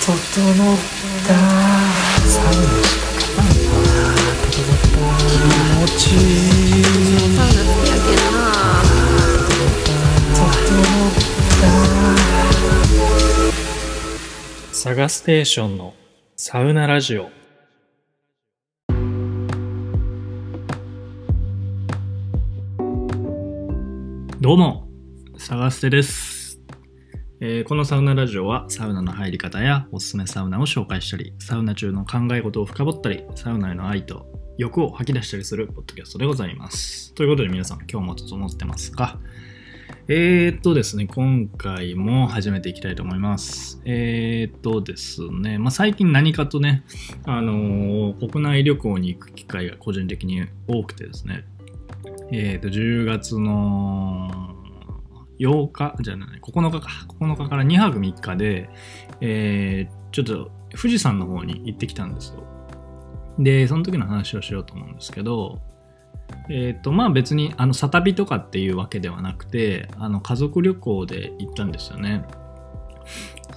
整った。サウナ整った気持ち。いいサウナ好きやけんなサガステーションのサウナラジオ。どうもサガステです、えーこのサウナラジオはサウナの入り方やおすすめサウナを紹介したりサウナ中の考え事を深掘ったりサウナへの愛と欲を吐き出したりするポッドキャストでございます。ということで皆さん今日も整ってますか？えー、っとですね、今回も始めていきたいと思います。えー、っとですね、まあ、最近何かとね、あのー国内旅行に行く機会が個人的に多くてですね、え、っと、10月の8日、じゃない、9日か、9日から2泊3日で、えー、ちょっと富士山の方に行ってきたんですよ。で、その時の話をしようと思うんですけど、えっ、とまあ別にあのサ旅とかっていうわけではなくてあの家族旅行で行ったんですよね。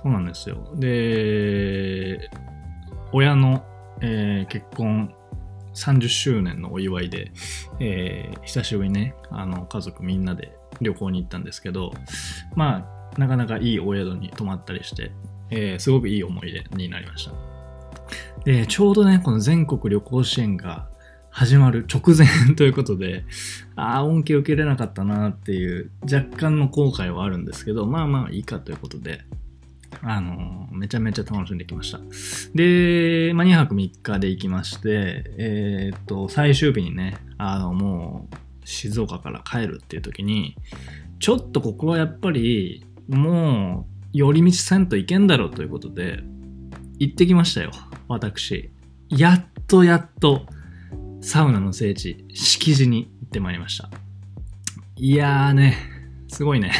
そうなんですよ。で親の、えー結婚30周年のお祝いで、えー久しぶりにねあの家族みんなで旅行に行ったんですけどまあなかなかいいお宿に泊まったりして、えーすごくいい思い出になりましたでちょうどねこの全国旅行支援が始まる直前 ということで、ああ、恩恵受けれなかったなっていう若干の後悔はあるんですけど、まあまあいいかということで、あのーめちゃめちゃ楽しんできました。で、まあ、2泊3日で行きまして、えーっと、最終日にね、あの、もう、静岡から帰るっていう時に、ちょっとここはやっぱり、もう、寄り道せんといけんだろうということで、行ってきましたよ、私。やっとやっと、サウナの聖地、敷地に行ってまいりました。いやーね、すごいね。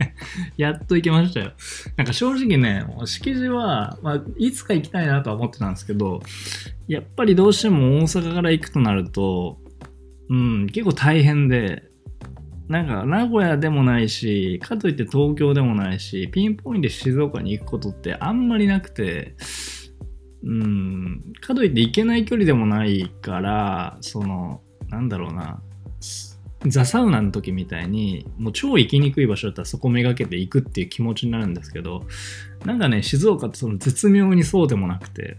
やっと行けましたよ。なんか正直ね、敷地は、まあ、いつか行きたいなとは思ってたんですけど、やっぱりどうしても大阪から行くとなると、うん、結構大変で、なんか名古屋でもないし、かといって東京でもないし、ピンポイントで静岡に行くことってあんまりなくて、うん、かといって行けない距離でもないから、その、なんだろうな、ザ・サウナの時みたいに、もう超行きにくい場所だったらそこめがけて行くっていう気持ちになるんですけど、なんかね、静岡ってその絶妙にそうでもなくて、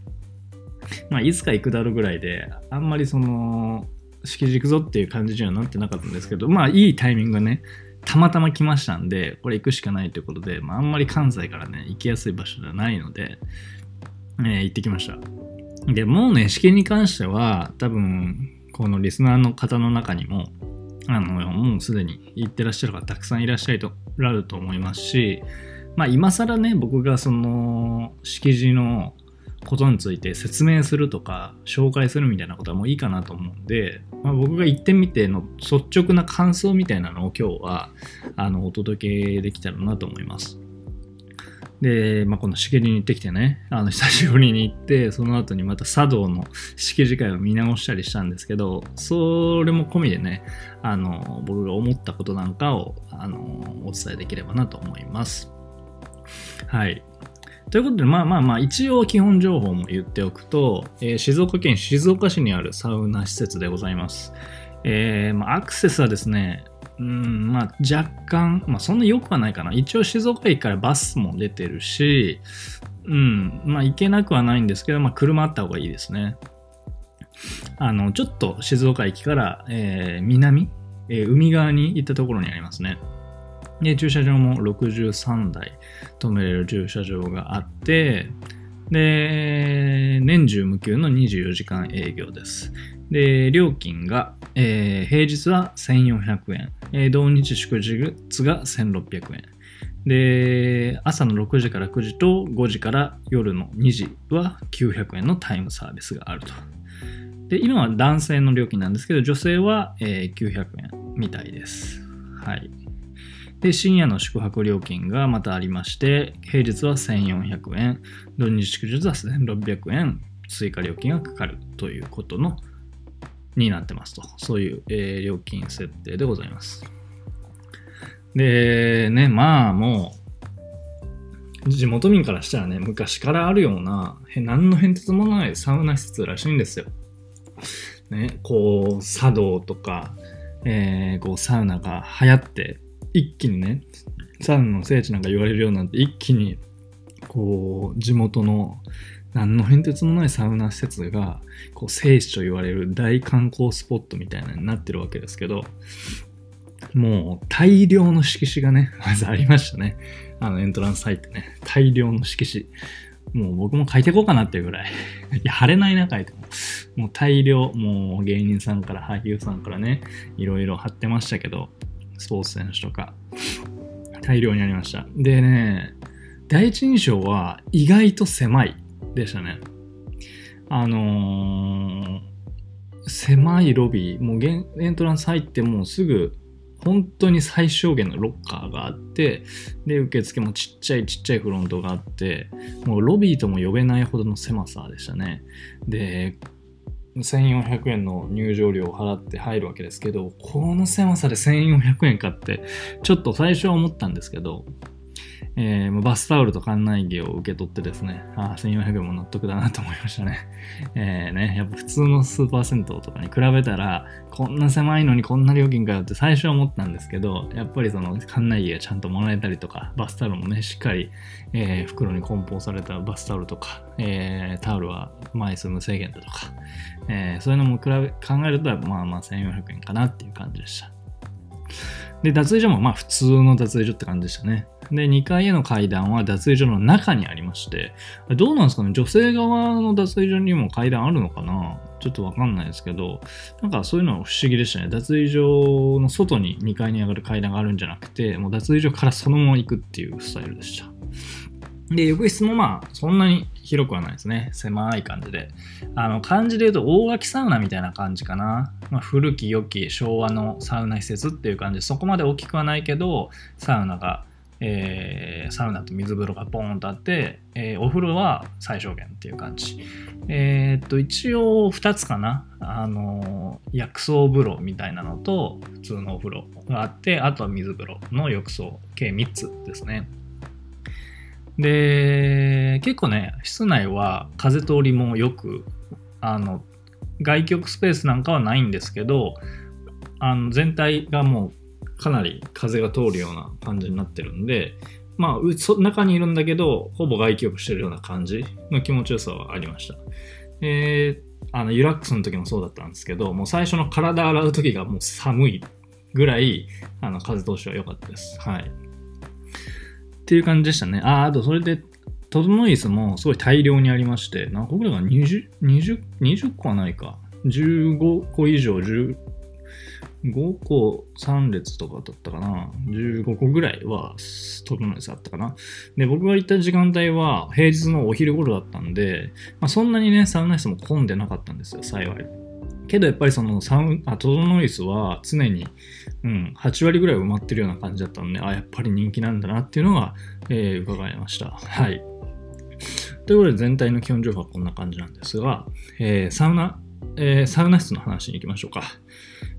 まあ、いつか行くだろうぐらいで、あんまりその、敷地行くぞっていう感じにはなってなかったんですけど、まあ、いいタイミングがね、たまたま来ましたんで、これ行くしかないということで、まあ、あんまり関西からね、行きやすい場所ではないので、えー行ってきました。で、もうね、試験に関しては、多分、このリスナーの方の中にも、あの、もうすでに行ってらっしゃる方たくさんいらっしゃるとらると思いますし、まあ今更ね、僕がその、敷地のことについて説明するとか、紹介するみたいなことはもういいかなと思うんで、まあ、僕が行ってみての率直な感想みたいなのを今日は、あの、お届けできたらなと思います。で、まあ、この敷地に行ってきてね、あの、久しぶりに行って、その後にまた茶道の式次会を見直したりしたんですけど、それも込みでね、あの、僕が思ったことなんかを、あの、お伝えできればなと思います。はい。ということで、まあまあまあ、一応基本情報も言っておくと、えー静岡県静岡市にあるサウナ施設でございます。えーまあ、アクセスはですね、うん、まあ若干、まあそんな良くはないかな。一応静岡駅からバスも出てるし、うん、まあ行けなくはないんですけど、まあ車あった方がいいですね。あの、ちょっと静岡駅から、えー南、えー海側に行ったところにありますね。で、駐車場も63台止めれる駐車場があって、で、年中無休の24時間営業です。で、料金が、えー平日は1400円、えー同日祝日が1600円。で、朝の6時から9時と5時から夜の2時は900円のタイムサービスがあると。で、今は男性の料金なんですけど、女性は、えー900円みたいです。はい。で、深夜の宿泊料金がまたありまして、平日は1400円、土日祝日は1600円、追加料金がかかるということの、になってますと。そういう、えー料金設定でございます。で、ね、まあもう、地元民からしたらね、昔からあるような、へ何の変哲もないサウナ施設らしいんですよ。ね、こう、茶道とか、えーこう、サウナが流行って、一気にね、サウナの聖地なんか言われるようになって、一気に、こう、地元の何の変哲もないサウナ施設が、こう、聖地と言われる大観光スポットみたいなになってるわけですけど、もう大量の色紙がね、まずありましたね。あのエントランス入ってね、大量の色紙。もう僕も書いていこうかなっていうぐらい。いや、貼れないな、書いても。もう大量、もう芸人さんから俳優さんからね、いろいろ貼ってましたけど、スポーツ選手とか、大量にありました。でね、第一印象は意外と狭いでしたね。あのー狭いロビー、もうエントランス入ってもうすぐ本当に最小限のロッカーがあって、で、受付もちっちゃいちっちゃいフロントがあって、もうロビーとも呼べないほどの狭さでしたね。で、1400円の入場料を払って入るわけですけど、この狭さで1400円かって、ちょっと最初は思ったんですけど、えーもうバスタオルと館内着を受け取ってですね、ああ、1400円も納得だなと思いましたね。えーね、やっぱ普通のスーパー銭湯とかに比べたら、こんな狭いのにこんな料金かよって最初は思ったんですけど、やっぱりその館内着がちゃんともらえたりとか、バスタオルもね、しっかり、えー袋に梱包されたバスタオルとか、えータオルは枚数無制限だとか、えーそういうのも比べ考えると、まあまあ1400円かなっていう感じでした。で、脱衣所もまあ普通の脱衣所って感じでしたね。で、2階への階段は脱衣所の中にありまして、どうなんですかね？女性側の脱衣所にも階段あるのかな？ちょっとわかんないですけど、なんかそういうのは不思議でしたね。脱衣所の外に2階に上がる階段があるんじゃなくて、もう脱衣所からそのまま行くっていうスタイルでした。で、浴室もまあ、そんなに広くはないですね。狭い感じで。あの、漢字で言うと、大垣サウナみたいな感じかな。まあ、古き良き昭和のサウナ施設っていう感じで、そこまで大きくはないけど、サウナが、えーサウナと水風呂がポーンとあって、えーお風呂は最小限っていう感じ。えーっと、一応2つかな。あの、薬草風呂みたいなのと、普通のお風呂があって、あとは水風呂の浴槽、計3つですね。で、結構ね、室内は風通りもよく、あの、外局スペースなんかはないんですけど、あの全体がもうかなり風が通るような感じになってるんで、まあ、中にいるんだけど、ほぼ外気浴してるような感じの気持ちよさはありました。えーあの、ユラックスの時もそうだったんですけど、もう最初の体洗う時がもう寒いぐらい、あの、風通しは良かったです。はい。っていう感じでしたね。あ、あとそれで、トドノイスもすごい大量にありまして、何個ぐらいかな 20, 20, 20個はないか。15個以上、10 5個3列とかだったかな。15個ぐらいはトドノイスあったかな。で、僕が行った時間帯は平日のお昼頃だったんで、まあ、そんなにね、サウナ室も混んでなかったんですよ、幸い。けどやっぱりそのサウあトドノイスは常に、うん、8割ぐらい埋まってるような感じだったんで、あ、やっぱり人気なんだなっていうのが、えー伺いました。はい。ということで全体の基本情報はこんな感じなんですが、えーサウナ、えーサウナ室の話に行きましょうか。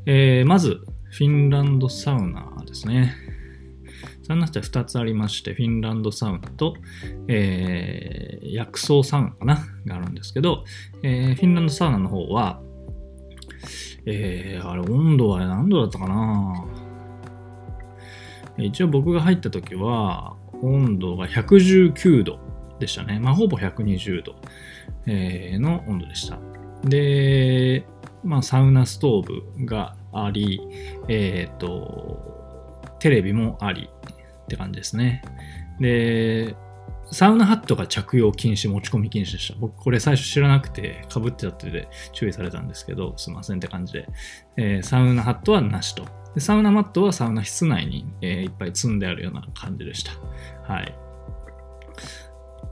えーまず、フィンランドサウナですね。サウナ室は2つありまして、フィンランドサウナと、えー薬草サウナかな？があるんですけど、えーフィンランドサウナの方は、えーあれ、温度は何度だったかな？一応僕が入った時は、温度が119度でしたね。まあ、ほぼ120度、えーの温度でした。で、まあ、サウナストーブがあり、えっ、と、テレビもありって感じですね。で、サウナハットが着用禁止、持ち込み禁止でした。僕、これ最初知らなくて、被ってたってで注意されたんですけど、すいませんって感じで。えーサウナハットはなしと。でサウナマットはサウナ室内に、えーいっぱい積んであるような感じでした。はい。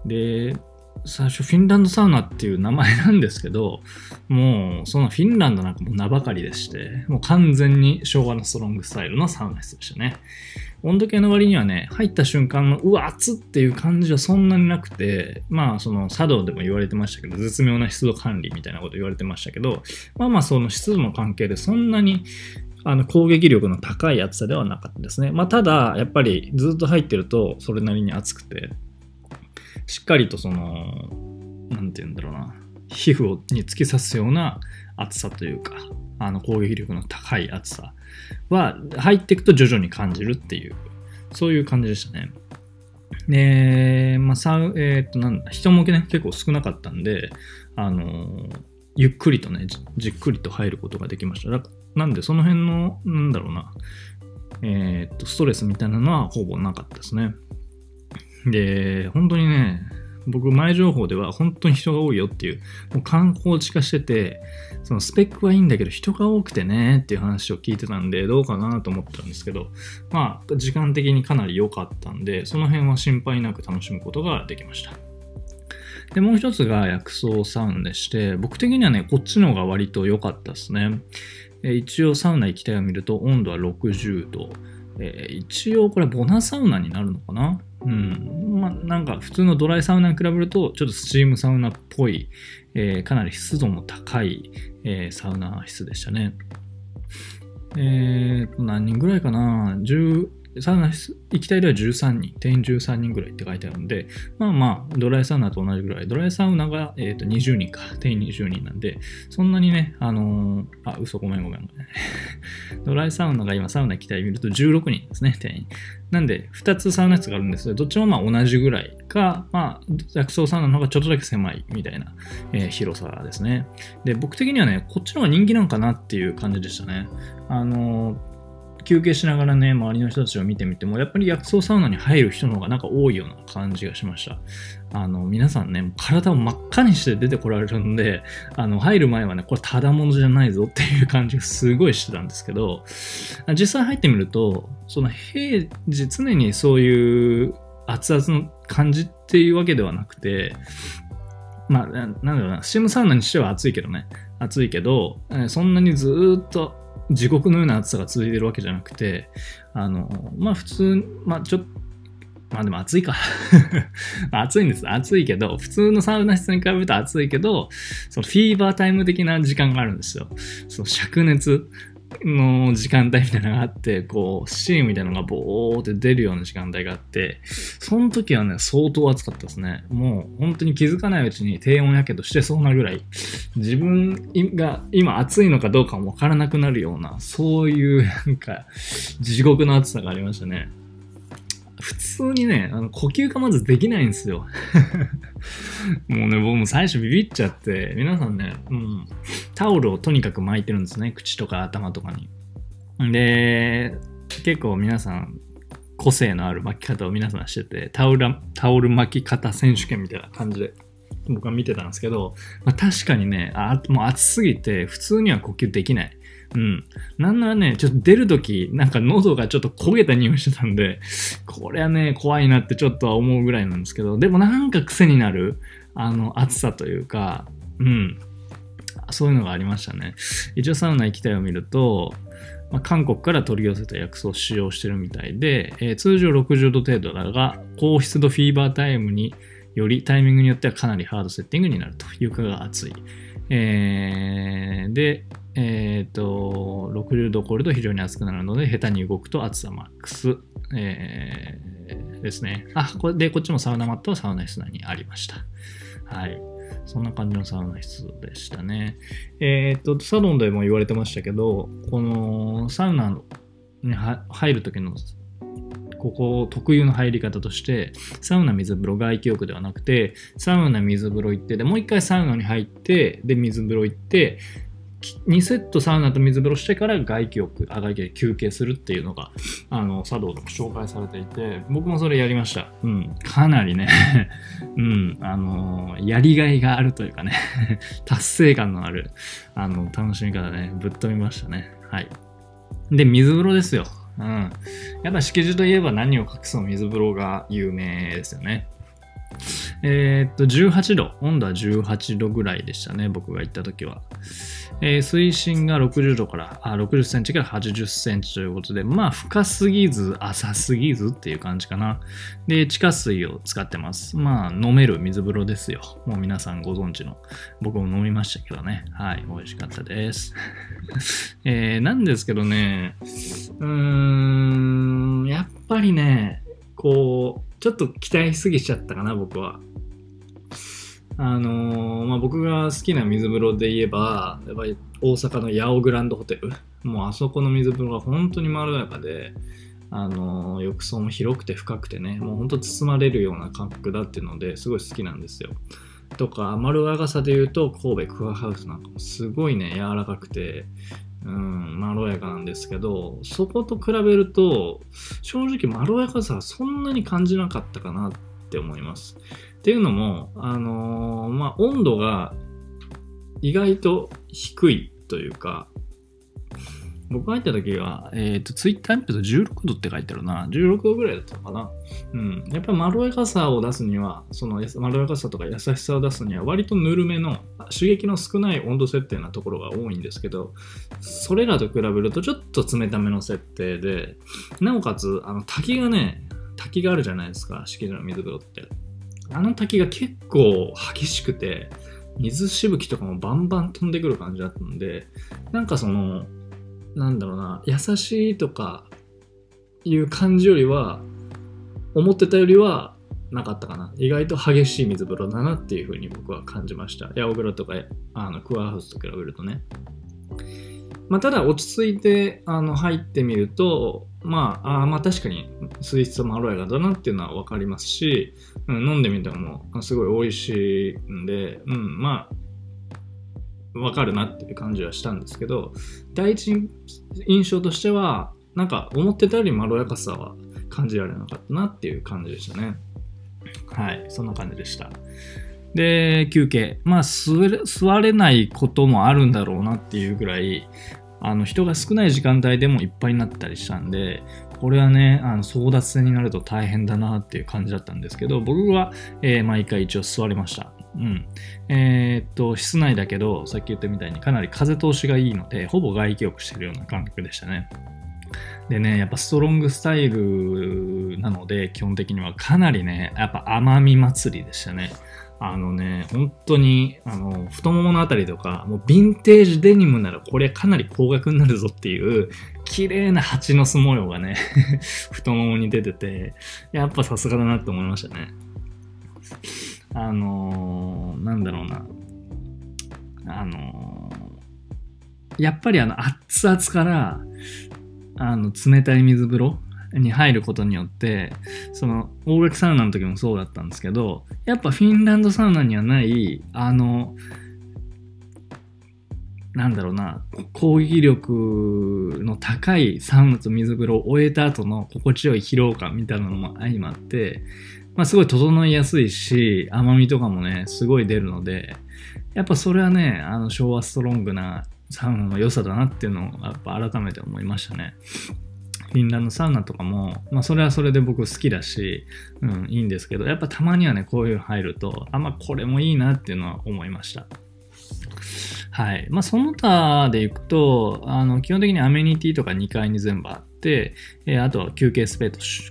で、最初フィンランドサウナっていう名前なんですけど、もうそのフィンランドなんかも名ばかりでして、もう完全に昭和のストロングスタイルのサウナ室でしたね。温度計の割にはね、入った瞬間のうわ、熱っっていう感じはそんなになくて、まあその茶道でも言われてましたけど、絶妙な湿度管理みたいなこと言われてましたけど、まあまあその湿度の関係でそんなにあの攻撃力の高い暑さではなかったですね。まあただ、やっぱりずっと入ってるとそれなりに暑くて、しっかりとその、なんて言うんだろうな、皮膚に突き刺すような熱さというか、あの攻撃力の高い熱さは入っていくと徐々に感じるっていう、そういう感じでしたね。で、まあ、さえっ、と、なんだ、人もね、結構少なかったんで、あのゆっくりとねじ、っくりと入ることができました。だなんで、その辺の、なんだろうな、えっ、と、ストレスみたいなのはほぼなかったですね。で、本当にね、僕、前情報では本当に人が多いよっていう、もう観光地化してて、そのスペックはいいんだけど人が多くてねっていう話を聞いてたんで、どうかなと思ったんですけど、まあ、時間的にかなり良かったんで、その辺は心配なく楽しむことができました。で、もう一つが薬草サウナでして、僕的にはね、こっちの方が割と良かったですね。一応サウナ行きたいを見ると温度は60度。え、一応これボナサウナになるのかな？うん。まあなんか普通のドライサウナに比べるとちょっとスチームサウナっぽい、えー、かなり湿度も高い、えー、サウナ室でしたね。えー、何人ぐらいかな ?10、サウナ行きたいでは13人、定員13人ぐらいって書いてあるんで、まあまあ、ドライサウナと同じぐらい、ドライサウナが、えー、と20人か、定員20人なんで、そんなにね、あのー、あ、嘘ごめんごめんごめん。ドライサウナが今サウナ行きたい見ると16人ですね、定員。なんで、2つサウナ室があるんですけど、どっちもまあ同じぐらいか、まあ、薬草サウナの方がちょっとだけ狭いみたいな、えー、広さですね。で、僕的にはね、こっちの方が人気なんかなっていう感じでしたね。あのー休憩しながらね、周りの人たちを見てみても、やっぱり薬草サウナに入る人の方がなんか多いような感じがしました。あの、皆さんね、体を真っ赤にして出てこられるんで、あの、入る前はね、これただものじゃないぞっていう感じがすごいしてたんですけど、実際入ってみると、その平時常にそういう熱々の感じっていうわけではなくて、まあ、なんだろうな、スチームサウナにしては暑いけどね、暑いけど、そんなにずっと地獄のような暑さが続いてるわけじゃなくて、あの、まあ普通、まあちょっと、まあでも暑いか 暑いんです。暑いけど、普通のサウナ室に比べると暑いけど、そのフィーバータイム的な時間があるんですよ。その灼熱。の時間帯みたいなのがあって、こう、スチームみたいなのがボーって出るような時間帯があって、その時はね、相当暑かったですね。もう本当に気づかないうちに低温やけどしてそうなぐらい、自分が今暑いのかどうかもわからなくなるような、そういうなんか、地獄の暑さがありましたね。普通にね、あの呼吸がまずできないんですよ。もうね、僕も最初ビビっちゃって、皆さんね、うん、タオルをとにかく巻いてるんですね。口とか頭とかに。で、結構皆さん、個性のある巻き方を皆さんしてて、タオル、タオル巻き方選手権みたいな感じで、僕は見てたんですけど、まあ、確かにねあ、もう暑すぎて、普通には呼吸できない。うん。なんならね、ちょっと出るとき、なんか喉がちょっと焦げた匂いしてたんで、これはね、怖いなってちょっとは思うぐらいなんですけど、でもなんか癖になる、あの、暑さというか、うん。そういうのがありましたね。一応サウナ行きたいを見ると、まあ、韓国から取り寄せた薬草を使用してるみたいで、えー、通常60度程度だが、高湿度フィーバータイムによりタイミングによってはかなりハードセッティングになると。床が熱い。えー、で、えっ、と、60度を超えると非常に熱くなるので、下手に動くと熱さマックス、えー、ですね。あ、これで、こっちもサウナマットはサウナ室内にありました。はい。そんな感じのサウナ室でしたね。えっ、と、サロンでも言われてましたけど、このサウナに入る時のここ特有の入り方として、サウナ水風呂外気浴ではなくて、サウナ水風呂行って、で、もう一回サウナに入って、で、水風呂行って、2セットサウナと水風呂してから外気浴、あ外気で休憩するっていうのが、あの、茶道でも紹介されていて、僕もそれやりました。うん。かなりね うん、あのやりがいがあるというかね 達成感のある、あの、楽しみ方ね、ぶっ飛びましたね。はい。で、水風呂ですよ。うん。やっぱ敷地といえば何を隠そう水風呂が有名ですよね。えー、っと、18度。温度は18度ぐらいでしたね、僕が行った時は。えー、水深が60度から、あ、60センチから80センチということで、まあ、深すぎず、浅すぎずっていう感じかな。で、地下水を使ってます。まあ、飲める水風呂ですよ。もう皆さんご存知の。僕も飲みましたけどね。はい、美味しかったです。えー、なんですけどね、うーん、やっぱりね、こう、ちょっと期待しすぎちゃったかな、僕は。あのーまあ、僕が好きな水風呂で言えば、やっぱり大阪の八尾グランドホテル。もうあそこの水風呂が本当にまろやかで、あのー浴槽も広くて深くてね、もう本当包まれるような感覚だっていうのですごい好きなんですよ。とか、まろやかさで言うと、神戸クアハウスなんかもすごいね、柔らかくて、うん、まろやかなんですけど、そこと比べると、正直まろやかさはそんなに感じなかったかなっって思います。っていうのも、あのーまあ、温度が意外と低いというか、僕が入った時は、えっ、と、ツイッター見ると16度って書いてあるな。16度ぐらいだったのかな。うん。やっぱりまろやかさを出すには、そのまろやかさとか優しさを出すには、割とぬるめの刺激の少ない温度設定なところが多いんですけど、それらと比べるとちょっと冷ための設定で、なおかつ、あの、滝がね、滝があるじゃないですか、敷地の水風呂って。あの滝が結構激しくて、水しぶきとかもバンバン飛んでくる感じだったんで、なんかその、なんだろうな、優しいとかいう感じよりは、思ってたよりはなかったかな。意外と激しい水風呂だなっていうふうに僕は感じました。ヤオグラとかあのクアハウスと比べるとね。まあ、ただ落ち着いてあの入ってみると、まあ、あまあ確かに水質はまろやかだなっていうのは分かりますし、うん、飲んでみてもすごい美味しいんで、うん、まあ、分かるなっていう感じはしたんですけど、第一印象としては、なんか思ってたよりまろやかさは感じられなかったなっていう感じでしたね。はい、そんな感じでした。で、休憩。まあ座れ、座れないこともあるんだろうなっていうぐらい、あの人が少ない時間帯でもいっぱいになったりしたんで、これはね、あの争奪戦になると大変だなっていう感じだったんですけど、僕は、えー毎回一応座れました。うん。えーっと、室内だけど、さっき言ったみたいにかなり風通しがいいので、ほぼ外気浴してるような感覚でしたね。でね、やっぱストロングスタイルなので、基本的にはかなりね、やっぱ甘み祭りでしたね。あのね、本当に、あの、太もものあたりとか、もうヴィンテージデニムならこれかなり高額になるぞっていう、綺麗な蜂の巣模様がね、太ももに出てて、やっぱさすがだなって思いましたね。あのーなんだろうな。あのーやっぱりあの、熱々から、あの、冷たい水風呂に入ることによって、その、大学サウナの時もそうだったんですけど、やっぱフィンランドサウナにはない、あの、なんだろうな、攻撃力の高いサウナと水風呂を終えた後の心地よい疲労感みたいなのも相まって、まあすごい整いやすいし、甘みとかもね、すごい出るので、やっぱそれはね、あの昭和ストロングなサウナの良さだなっていうのをやっぱ改めて思いましたね。フィンランドサウナとかも、まあそれはそれで僕好きだし、うん、いいんですけど、やっぱたまにはね、こういうの入ると、あ、まあこれもいいなっていうのは思いました。はい。まあその他でいくと、あの、基本的にアメニティとか2階に全部あって、えーあとは休憩スペース、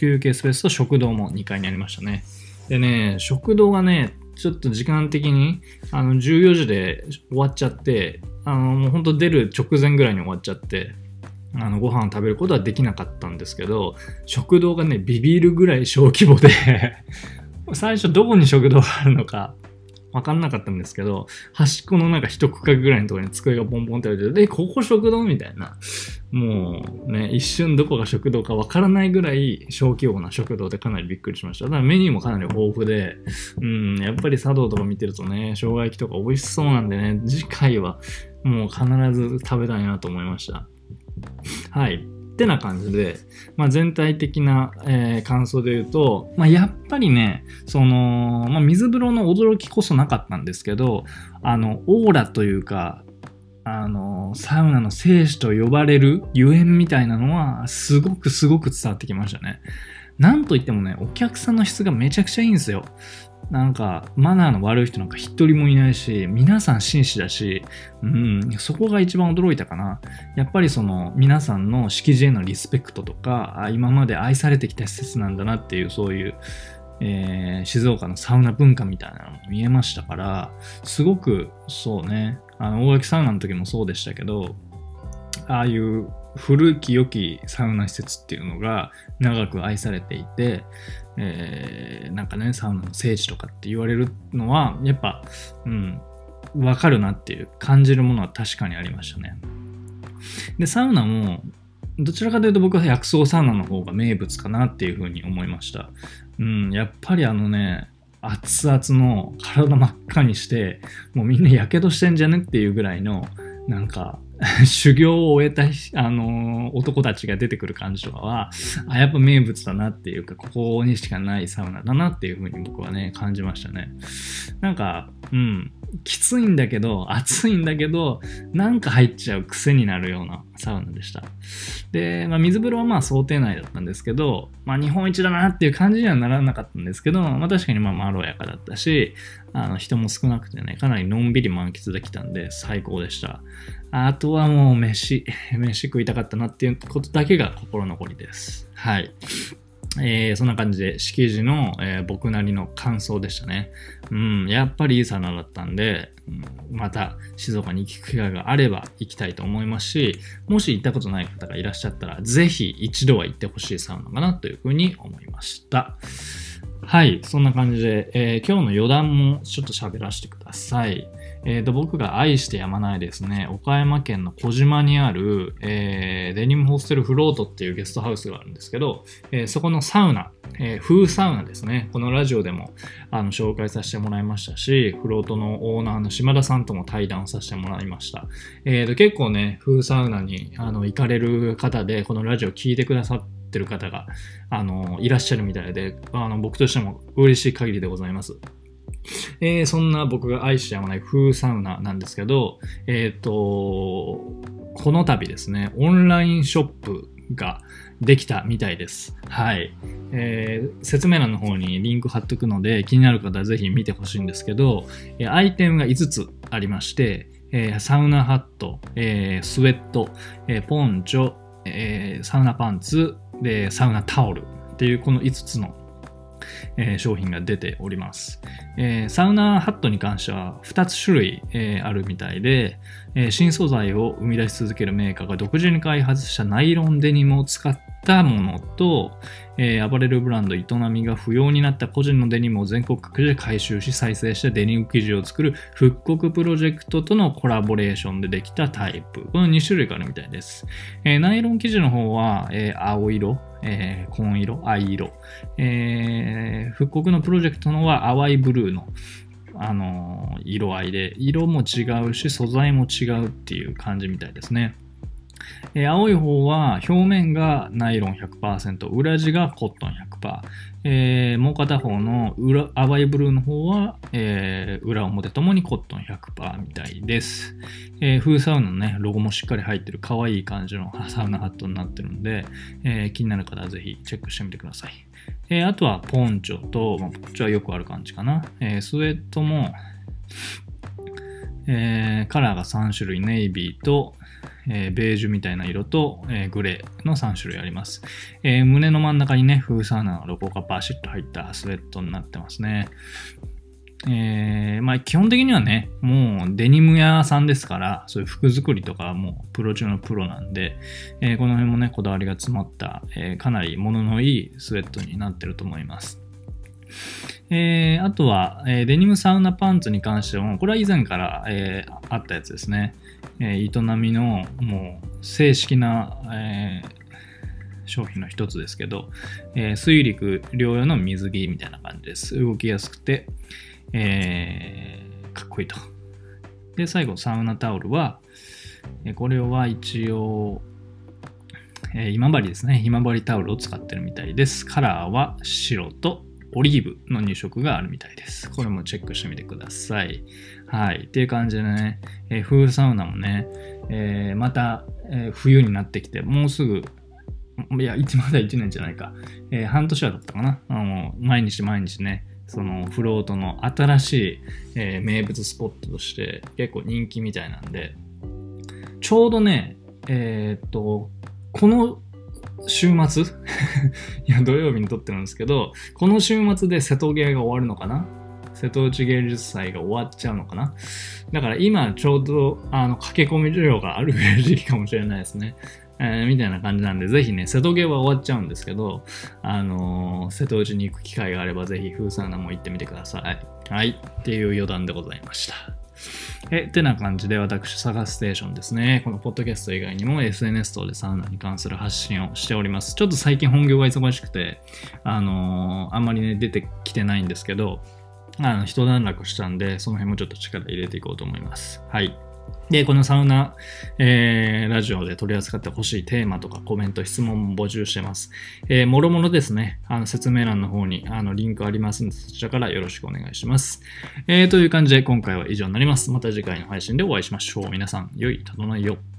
休憩スペースと食堂も2階にありましたね。でね、食堂がね、ちょっと時間的にあの14時で終わっちゃって、あのもう本当出る直前ぐらいに終わっちゃって、あのご飯を食べることはできなかったんですけど、食堂がね、ビビるぐらい小規模で、最初どこに食堂があるのか分かんなかったんですけど、端っこのなんか一区画ぐらいのところに机がポンポンって置いてて、で、ここ食堂みたいな。もうね、一瞬どこが食堂か分からないぐらい小規模な食堂でかなりびっくりしました。だからメニューもかなり豊富で、うん、やっぱり茶道とか見てるとね、生姜焼きとか美味しそうなんでね、次回はもう必ず食べたいなと思いました。はい。ってな感じで、まあ、全体的な、えー感想で言うと、まあ、やっぱりね、その、まあ、水風呂の驚きこそなかったんですけど、あの、オーラというか、あの、サウナの聖地と呼ばれるゆえんみたいなのは、すごくすごく伝わってきましたね。なんといってもね、お客さんの質がめちゃくちゃいいんですよ。なんか、マナーの悪い人なんか一人もいないし、皆さん紳士だし、うん、そこが一番驚いたかな。やっぱりその、皆さんの敷地へのリスペクトとか、今まで愛されてきた施設なんだなっていう、そういう、えー静岡のサウナ文化みたいなのも見えましたから、すごく、そうね、あの、大垣サウナの時もそうでしたけど、ああいう古き良きサウナ施設っていうのが長く愛されていて、えー、なんかね、サウナの聖地とかって言われるのは、やっぱ、うん、わかるなっていう感じるものは確かにありましたね。で、サウナも、どちらかというと僕は薬草サウナの方が名物かなっていうふうに思いました。うん、やっぱりあのね、熱々の体真っ赤にして、もうみんな火傷してんじゃねっていうぐらいの、なんか、修行を終えた、あのー、男たちが出てくる感じとかは、あ、やっぱ名物だなっていうか、ここにしかないサウナだなっていうふうに僕はね、感じましたね。なんか、うん、きついんだけど、暑いんだけど、なんか入っちゃう癖になるようなサウナでした。で、まあ、水風呂はまあ想定内だったんですけど、まあ、日本一だなっていう感じにはならなかったんですけど、まあ、確かにまあまろやかだったし、あの人も少なくてね、かなりのんびり満喫できたんで最高でした。あとはもう飯、飯食いたかったなっていうことだけが心残りです。はい。えー、そんな感じで、式辞の、えー、僕なりの感想でしたね。うん、やっぱりいいサウナだったんで、うん、また静岡に行く機会があれば行きたいと思いますし、もし行ったことない方がいらっしゃったら、ぜひ一度は行ってほしいサウナかなというふうに思いました。はい、そんな感じで、えー、今日の余談もちょっと喋らせてください。えーと、僕が愛してやまないですね、岡山県の小島にある、えー、デニムホステルフロートっていうゲストハウスがあるんですけど、えー、そこのサウナ、えー、風サウナですね。このラジオでもあの紹介させてもらいましたし、フロートのオーナーの島田さんとも対談をさせてもらいました。えーと、結構ね、風サウナにあの行かれる方で、このラジオ聞いてくださってる方があのいらっしゃるみたいであの僕としても嬉しい限りでございます。えー、そんな僕が愛してやまない風サウナなんですけど、えっ、ー、と、この度ですね、オンラインショップができたみたいです。はい。えー、説明欄の方にリンク貼っとくので、気になる方はぜひ見てほしいんですけど、えアイテムが5つありまして、え、サウナハット、え、スウェット、え、ポンチョ、えサウナパンツ、で、サウナタオルっていうこの5つのえー、商品が出ております、えー、サウナハットに関しては2つ種類、えー、あるみたいで、え新素材を生み出し続けるメーカーが独自に開発したナイロンデニムを使ったものと、えー、アパレルブランド営みが不要になった個人のデニムを全国各地で回収し再生してデニム生地を作る復刻プロジェクトとのコラボレーションでできたタイプ。この2種類があるみたいです。えー、ナイロン生地の方は、えー、青色、えー、紺色、藍色、えー、復刻のプロジェクトのは淡いブルーの、あのー、色合いで、色も違うし、素材も違うっていう感じみたいですね。えー、青い方は表面がナイロン100%、裏地がコットン100%、えー、もう片方の裏淡いブルーの方は、えー、裏表ともにコットン100%みたいです。えー、風サウナのね、ロゴもしっかり入ってる可愛い感じのサウナハットになってるんで、えー、気になる方はぜひチェックしてみてください。えー、あとはポンチョと、まあ、ポンチョはよくある感じかな。えー、スウェットも、えー、カラーが3種類、ネイビーと、えー、ベージュみたいな色と、えー、グレーの3種類あります。えー、胸の真ん中にね、フーサーナのロゴがバシッと入ったスウェットになってますね。えー、まあ基本的にはね、もうデニム屋さんですから、そういう服作りとかもうプロ中のプロなんで、えー、この辺もね、こだわりが詰まった、えー、かなり物のいいスウェットになってると思います。えー、あとは、えー、デニムサウナパンツに関しても、これは以前から、えー、あったやつですね。え、営みのもう正式な、えー、商品の一つですけど、えー、水陸両用の水着みたいな感じです。動きやすくて、えー、かっこいいと。で、最後、サウナタオルは、えこれは一応、えー、今治ですね。今治タオルを使ってるみたいです。カラーは白とオリーブの2色があるみたいです。これもチェックしてみてください。はい。っていう感じでね、えー、冬サウナもね、えー、また、えー、冬になってきて、もうすぐ、いや、まだ1年じゃないか。え半年はだったかな。あの毎日毎日ね、そのフロートの新しい、え名物スポットとして結構人気みたいなんで、ちょうどね、えっと、この週末？いや、土曜日に撮ってるんですけど、この週末で瀬戸芸が終わるのかな？瀬戸内芸術祭が終わっちゃうのかな？だから今ちょうどあの駆け込み需要がある時期かもしれないですね。えーみたいな感じなんで、ぜひね、瀬戸毛は終わっちゃうんですけど、あのー瀬戸内に行く機会があれば、ぜひ風サウナも行ってみてください。はい。っていう余談でございました。え、てな感じで私、サガステーションですね。このポッドキャスト以外にも SNS 等でサウナに関する発信をしております。ちょっと最近本業が忙しくて、あのーあんまりね、出てきてないんですけど、あの、一段落したんで、その辺もちょっと力入れていこうと思います。はい。で、このサウナ、えーラジオで取り扱ってほしいテーマとかコメント、質問も募集してます。えーもろもろですね、あの説明欄の方にあのリンクありますので、そちらからよろしくお願いします。えーという感じで今回は以上になります。また次回の配信でお会いしましょう。皆さん、良い整いを。